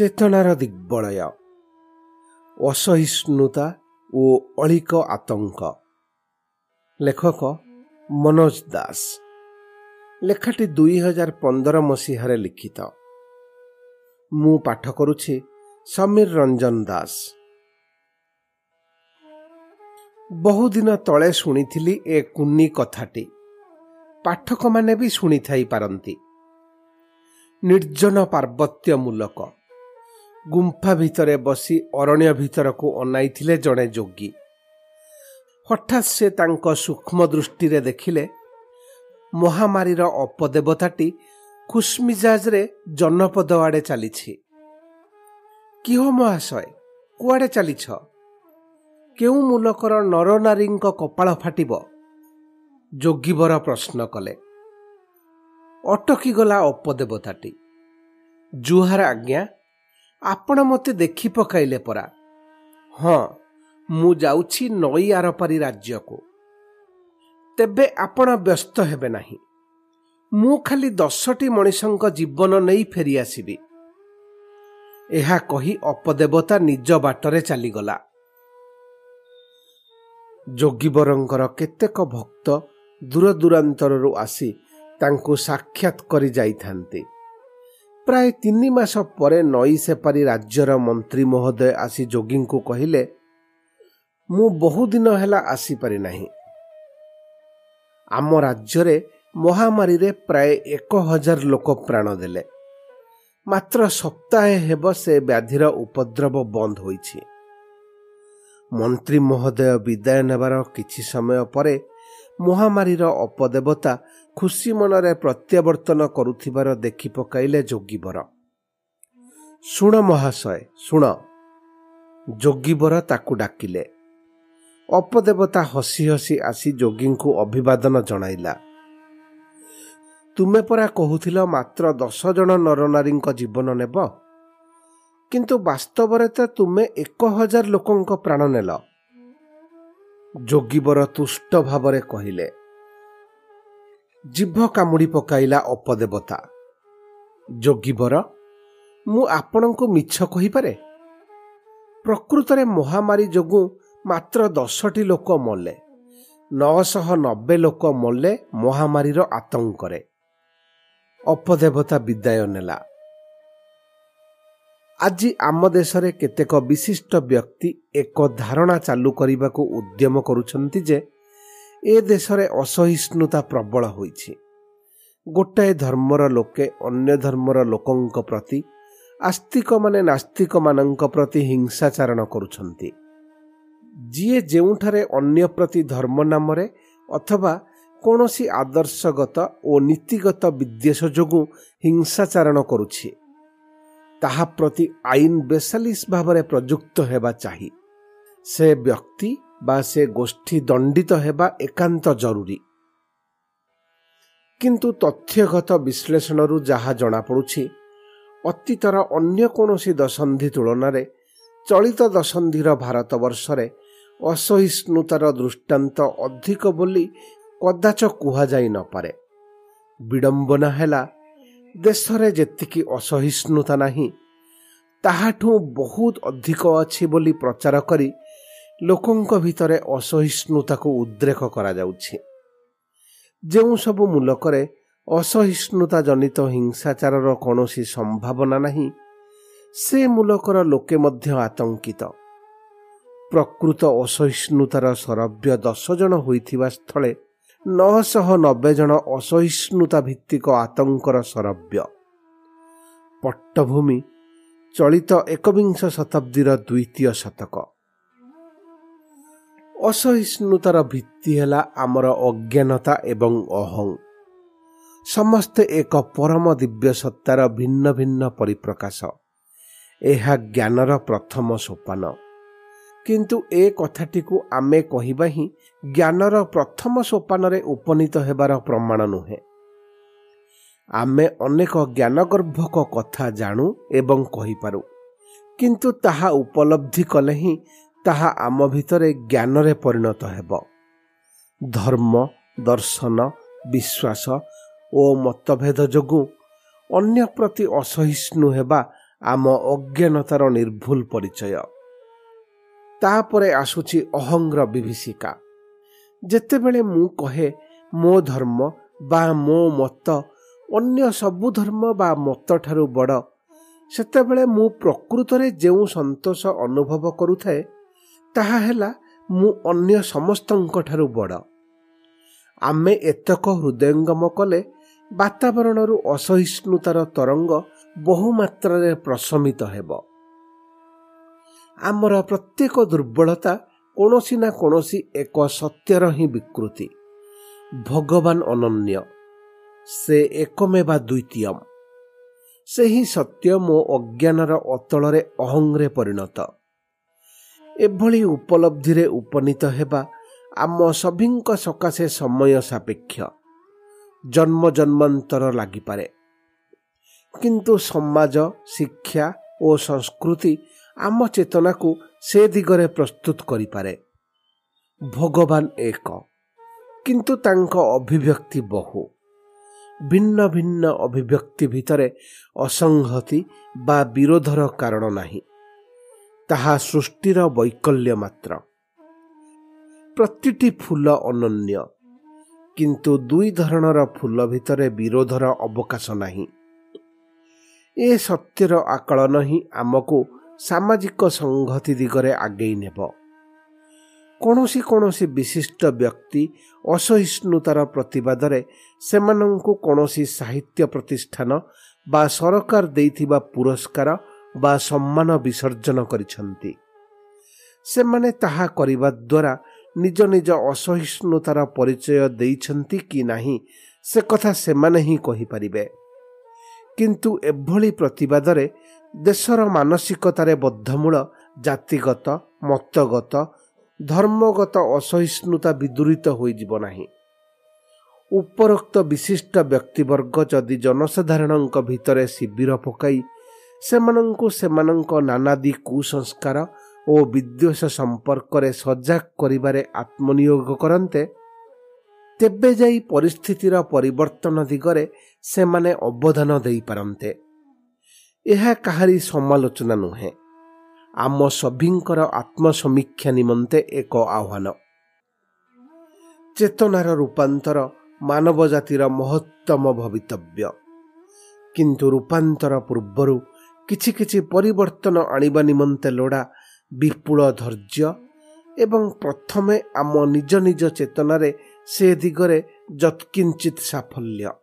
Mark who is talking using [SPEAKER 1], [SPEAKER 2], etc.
[SPEAKER 1] ଚେତନାର ଦିଗ୍ବଳୟ। ଅସହିଷ୍ଣୁତା ଓ ଅଳିକ ଆତଙ୍କ। ଲେଖକ ମନୋଜ ଦାସ। ଲେଖାଟି ଦୁଇ ହଜାର ପନ୍ଦର ମସିହାରେ ଲିଖିତ। ମୁଁ ପାଠ କରୁଛି ସମୀର ରଞ୍ଜନ ଦାସ। ବହୁଦିନ ତଳେ ଶୁଣିଥିଲି ଏ କୁନି କଥାଟି। ପାଠକମାନେ ବି ଶୁଣିଥାଇ ପାରନ୍ତି ନିର୍ଜନ ପାର୍ବତ୍ୟ ମୂଲକ ଗୁମ୍ଫା ଭିତରେ ବସି ଅରଣ୍ୟ ଭିତରକୁ ଅନାଇଥିଲେ ଜଣେ ଯୋଗୀ। ହଠାତ୍ ସେ ତାଙ୍କ ସୂକ୍ଷ୍ମ ଦୃଷ୍ଟିରେ ଦେଖିଲେ ମହାମାରୀର ଅପଦେବତାଟି ଖୁସ୍ମିଜାଜରେ ଜନପଦ ଆଡ଼େ ଚାଲିଛି। କିହ ମହାଶୟ କୁଆଡ଼େ ଚାଲିଛ? କେଉଁ ମୂଲକର ନରନାରୀଙ୍କ କପାଳ ଫାଟିବ? ଯୋଗୀବର ପ୍ରଶ୍ନ କଲେ। ଅଟକିଗଲା ଅପଦେବତାଟି। ଜୁହାର ଆଜ୍ଞା ଆପଣ ମୋତେ ଦେଖି ପକାଇଲେ ପରା। ହଁ ମୁଁ ଯାଉଛି ନଈ ଆରପାରି ରାଜ୍ୟକୁ। ତେବେ ଆପଣ ବ୍ୟସ୍ତ ହେବେ ନାହିଁ। ମୁଁ ଖାଲି ଦଶଟି ମଣିଷଙ୍କ ଜୀବନ ନେଇ ଫେରିଆସିବି। ଏହା କହି ଅପଦେବତା ନିଜ ବାଟରେ ଚାଲିଗଲା। ଯୋଗୀବରଙ୍କର କେତେକ ଭକ୍ତ ଦୂରଦୂରାନ୍ତରରୁ ଆସି ତାଙ୍କୁ ସାକ୍ଷାତ କରି ଯାଇଥାନ୍ତି। ପ୍ରାୟ ତିନି ମାସ ପରେ ନଈ ସେପାରି ରାଜ୍ୟର ମନ୍ତ୍ରୀ ମହୋଦୟ ଆସି ଯୋଗୀଙ୍କୁ କହିଲେ ମୁଁ ବହୁଦିନ ହେଲା ଆସିପାରି ନାହିଁ। ଆମ ରାଜ୍ୟରେ ମହାମାରୀରେ ପ୍ରାୟ ଏକ ହଜାର ଲୋକ ପ୍ରାଣ ଦେଲେ। ମାତ୍ର ସପ୍ତାହେ ହେବ ସେ ବ୍ୟାଧିର ଉପଦ୍ରବ ବନ୍ଦ ହୋଇଛି। ମନ୍ତ୍ରୀ ମହୋଦୟ ବିଦାୟ ନେବାର କିଛି ସମୟ ପରେ ମହାମାରୀର ଅପଦେବତା ଖୁସି ମନରେ ପ୍ରତ୍ୟାବର୍ତ୍ତନ କରୁଥିବାର ଦେଖି ପକାଇଲେ ଯୋଗୀବର ଶୁଣ ମହାଶୟ ଶୁଣ ଯୋଗୀବର ତାକୁ ଡାକିଲେ ଅପଦେବତା ହସି ହସି ଆସି ଯୋଗୀଙ୍କୁ ଅଭିବାଦନ ଜଣାଇଲା ତୁମେ ପରା କହୁଥିଲ ମାତ୍ର ଦଶ ଜଣ ନରନାରୀଙ୍କ ଜୀବନ ନେବ କିନ୍ତୁ ବାସ୍ତବରେ ତ ତୁମେ ଏକ ହଜାର ଲୋକଙ୍କ ପ୍ରାଣ ନେଲ ଯୋଗୀବର ତୁଷ୍ଟ ଭାବରେ କହିଲେ ଜିଭ କାମୁଡ଼ି ପକାଇଲା ଅପଦେବତା। ଯୋଗୀବର ମୁଁ ଆପଣଙ୍କୁ ମିଛ କହିପାରେ? ପ୍ରକୃତରେ ମହାମାରୀ ଯୋଗୁଁ ମାତ୍ର ଦଶଟି ଲୋକ ମଲେ ନଅଶହ ନବେ ଲୋକ ମଲେ ମହାମାରୀର ଆତଙ୍କରେ ଅପଦେବତା ବିଦାୟ ନେଲା। ଆଜି ଆମ ଦେଶରେ କେତେକ ବିଶିଷ୍ଟ ବ୍ୟକ୍ତି ଏକ ଧାରଣା ଚାଲୁ କରିବାକୁ ଉଦ୍ୟମ କରୁଛନ୍ତି ଯେ ଏ ଦେଶରେ ଅସହିଷ୍ଣୁତା ପ୍ରବଳ ହୋଇଛି। ଗୋଟାଏ ଧର୍ମର ଲୋକେ ଅନ୍ୟ ଧର୍ମର ଲୋକଙ୍କ ପ୍ରତି ଆସ୍ତିକମାନେ ନାସ୍ତିକମାନଙ୍କ ପ୍ରତି ହିଂସାଚାରଣ କରୁଛନ୍ତି। ଯିଏ ଯେଉଁଠାରେ ଅନ୍ୟ ପ୍ରତି ଧର୍ମ ନାମରେ ଅଥବା କୌଣସି ଆଦର୍ଶଗତ ଓ ନୀତିଗତ ବିଦ୍ୱେଷ ଯୋଗୁଁ ହିଂସାଚାରଣ କରୁଛି ତାହା ପ୍ରତି ଆଇନ ବେସାଲିସ୍ ଭାବରେ ପ୍ରଯୁକ୍ତ ହେବା ଚାହିଁ ସେ ବ୍ୟକ୍ତି ବା ସେ ଗୋଷ୍ଠୀ ଦଣ୍ଡିତ ହେବା ଏକାନ୍ତ ଜରୁରୀ କିନ୍ତୁ ତଥ୍ୟଗତ ବିଶ୍ଳେଷଣରୁ ଯାହା ଜଣାପଡ଼ୁଛି ଅତୀତର ଅନ୍ୟ କୌଣସି ଦଶନ୍ଧି ତୁଳନାରେ ଚଳିତ ଦଶନ୍ଧିର ଭାରତବର୍ଷରେ ଅସହିଷ୍ଣୁତାର ଦୃଷ୍ଟାନ୍ତ ଅଧିକ ବୋଲି କଦାଚ କୁହାଯାଇ ନପାରେ ବିଡ଼ମ୍ବନା ହେଲା ଦେଶରେ ଯେତିକି ଅସହିଷ୍ଣୁତା ନାହିଁ ତାହାଠୁ ବହୁତ ଅଧିକ ଅଛି ବୋଲି ପ୍ରଚାର କରି ଲୋକଙ୍କ ଭିତରେ ଅସହିଷ୍ଣୁତାକୁ ଉଦ୍ରେକ କରାଯାଉଛି। ଯେଉଁ ସବୁ ମୂଲକରେ ଅସହିଷ୍ଣୁତା ଜନିତ ହିଂସାଚାରର କୌଣସି ସମ୍ଭାବନା ନାହିଁ ସେ ମୂଲକର ଲୋକେ ମଧ୍ୟ ଆତଙ୍କିତ। ପ୍ରକୃତ ଅସହିଷ୍ଣୁତାର ସରବ୍ୟ ଦଶ ଜଣ ହୋଇଥିବା ସ୍ଥଳେ ନଅଶହ ନବେ ଜଣ ଅସହିଷ୍ଣୁତା ଭିତ୍ତିକ ଆତଙ୍କର ସରବ୍ୟ। ପଟ୍ଟଭୂମି ଚଳିତ ଏକବିଂଶ ଶତାବ୍ଦୀର ଦ୍ୱିତୀୟ ଶତକ। ଅସହିଷ୍ଣୁତାର ଭିତ୍ତି ହେଲା ଆମର ଅଜ୍ଞାନତା ଏବଂ ଅହଂ। ସମସ୍ତେ ଏକ ପରମ ଦିବ୍ୟ ସତ୍ତାର ଭିନ୍ନ ଭିନ୍ନ ପରିପ୍ରକାଶ। ଏହା ଜ୍ଞାନର ପ୍ରଥମ ସୋପାନ। କିନ୍ତୁ ଏ କଥାଟିକୁ ଆମେ କହିବା ହିଁ ଜ୍ଞାନର ପ୍ରଥମ ସୋପାନରେ ଉପନୀତ ହେବାର ପ୍ରମାଣ ନୁହେଁ। ଆମେ ଅନେକ ଜ୍ଞାନଗର୍ଭକ କଥା ଜାଣୁ ଏବଂ କହିପାରୁ। କିନ୍ତୁ ତାହା ଉପଲବ୍ଧି କଲେ ହିଁ ତାହା ଆମ ଭିତରେ ଜ୍ଞାନରେ ପରିଣତ ହେବ। ଧର୍ମ ଦର୍ଶନ ବିଶ୍ୱାସ ଓ ମତଭେଦ ଯୋଗୁଁ ଅନ୍ୟ ପ୍ରତି ଅସହିଷ୍ଣୁ ହେବା ଆମ ଅଜ୍ଞାନତାର ନିର୍ଭୁଲ ପରିଚୟ। ତାପରେ ଆସୁଛି ଅହଙ୍ଗର ବିଭୀଷିକା। ଯେତେବେଳେ ମୁଁ କହେ ମୋ ଧର୍ମ ବା ମୋ ମତ ଅନ୍ୟ ସବୁ ଧର୍ମ ବା ମତଠାରୁ ବଡ଼ ସେତେବେଳେ ମୁଁ ପ୍ରକୃତରେ ଯେଉଁ ସନ୍ତୋଷ ଅନୁଭବ କରୁଥାଏ ତାହା ହେଲା ମୁଁ ଅନ୍ୟ ସମସ୍ତଙ୍କଠାରୁ ବଡ଼। ଆମେ ଏତକ ହୃଦୟଙ୍ଗମ କଲେ ବାତାବରଣରୁ ଅସହିଷ୍ଣୁତାର ତରଙ୍ଗ ବହୁ ମାତ୍ରାରେ ପ୍ରଶମିତ ହେବ। ଆମର ପ୍ରତ୍ୟେକ ଦୁର୍ବଳତା କୌଣସି ନା କୌଣସି ଏକ ସତ୍ୟର ହିଁ ବିକୃତି। ଭଗବାନ ଅନନ୍ୟ ସେ ଏକମେ ବା ଦ୍ୱିତୀୟ ସେହି ସତ୍ୟ ମୋ ଅଜ୍ଞାନର ଅତଳରେ ଅହଙ୍ଗରେ ପରିଣତ। ଏଭଳି ଉପଲବ୍ଧିରେ ଉପନୀତ ହେବା ଆମ ସଭିଙ୍କ ସକାଶେ ସମୟ ସାପେକ୍ଷ। ଜନ୍ମ ଜନ୍ମାନ୍ତର ଲାଗିପାରେ। କିନ୍ତୁ ସମାଜ ଶିକ୍ଷା ଓ ସଂସ୍କୃତି ଆମ ଚେତନାକୁ ସେ ଦିଗରେ ପ୍ରସ୍ତୁତ କରିପାରେ। ଭଗବାନ ଏକ। କିନ୍ତୁ ତାଙ୍କ ଅଭିବ୍ୟକ୍ତି ବହୁ। ଭିନ୍ନ ଭିନ୍ନ ଅଭିବ୍ୟକ୍ତି ଭିତରେ ଅସଂହତି ବା ବିରୋଧର କାରଣ ନାହିଁ। ତାହା ସୃଷ୍ଟିର ବୈକଲ୍ୟ ମାତ୍ର। ପ୍ରତିଟି ଫୁଲ ଅନନ୍ୟ କିନ୍ତୁ ଦୁଇ ଧରଣର ଫୁଲ ଭିତରେ ବିରୋଧର ଅବକାଶ ନାହିଁ। ଏ ସତ୍ୟର ଆକଳନ ହିଁ ଆମକୁ ସାମାଜିକ ସଂହତି ଦିଗରେ ଆଗେଇ ନେବ। କୌଣସି କୌଣସି ବିଶିଷ୍ଟ ବ୍ୟକ୍ତି ଅସହିଷ୍ଣୁତାର ପ୍ରତିବାଦରେ ସେମାନଙ୍କୁ କୌଣସି ସାହିତ୍ୟ ପ୍ରତିଷ୍ଠାନ ବା ସରକାର ଦେଇଥିବା ପୁରସ୍କାର ବା ସମ୍ମାନ ବିସର୍ଜନ କରିଛନ୍ତି। ସେମାନେ ତାହା କରିବା ଦ୍ୱାରା ନିଜ ନିଜ ଅସହିଷ୍ଣୁତାର ପରିଚୟ ଦେଇଛନ୍ତି କି ନାହିଁ ସେ କଥା ସେମାନେ ହିଁ କହିପାରିବେ। କିନ୍ତୁ ଏଭଳି ପ୍ରତିବାଦରେ ଦେଶର ମାନସିକତାରେ ବଦ୍ଧମୂଳ ଜାତିଗତ ମତଗତ ଧର୍ମଗତ ଅସହିଷ୍ଣୁତା ବିଦୂରିତ ହୋଇଯିବ ନାହିଁ। ଉପରୋକ୍ତ ବିଶିଷ୍ଟ ବ୍ୟକ୍ତିବର୍ଗ ଯଦି ଜନସାଧାରଣଙ୍କ ଭିତରେ ଶିବିର ପକାଇ ସେମାନଙ୍କୁ ସେମାନଙ୍କ ନାନାଦି କୁସଂସ୍କାର ଓ ବିଦ୍ୱେଷ ସମ୍ପର୍କରେ ସଜାଗ କରିବାରେ ଆତ୍ମନିୟୋଗ କରନ୍ତେ ତେବେ ଯାଇ ପରିସ୍ଥିତିର ପରିବର୍ତ୍ତନ ଦିଗରେ ସେମାନେ ଅବଦାନ ଦେଇପାରନ୍ତେ। ଏହା କାହାରି ସମାଲୋଚନା ନୁହେଁ। ଆମ ସଭିଙ୍କର ଆତ୍ମସମୀକ୍ଷା ନିମନ୍ତେ ଏକ ଆହ୍ୱାନ। ଚେତନାର ରୂପାନ୍ତର ମାନବ ଜାତିର ମହତ୍ତମ ଭବିତବ୍ୟ। କିନ୍ତୁ ରୂପାନ୍ତର ପୂର୍ବରୁ କିଛି କିଛି ପରିବର୍ତ୍ତନ ଆଣିବା ନିମନ୍ତେ ଲୋଡ଼ା ବିପୁଳ ଧୈର୍ଯ୍ୟ ଏବଂ ପ୍ରଥମେ ଆମ ନିଜ ନିଜ ଚେତନାରେ ସେ ଦିଗରେ ଯତ୍କିଞ୍ଚିତ ସାଫଲ୍ୟ।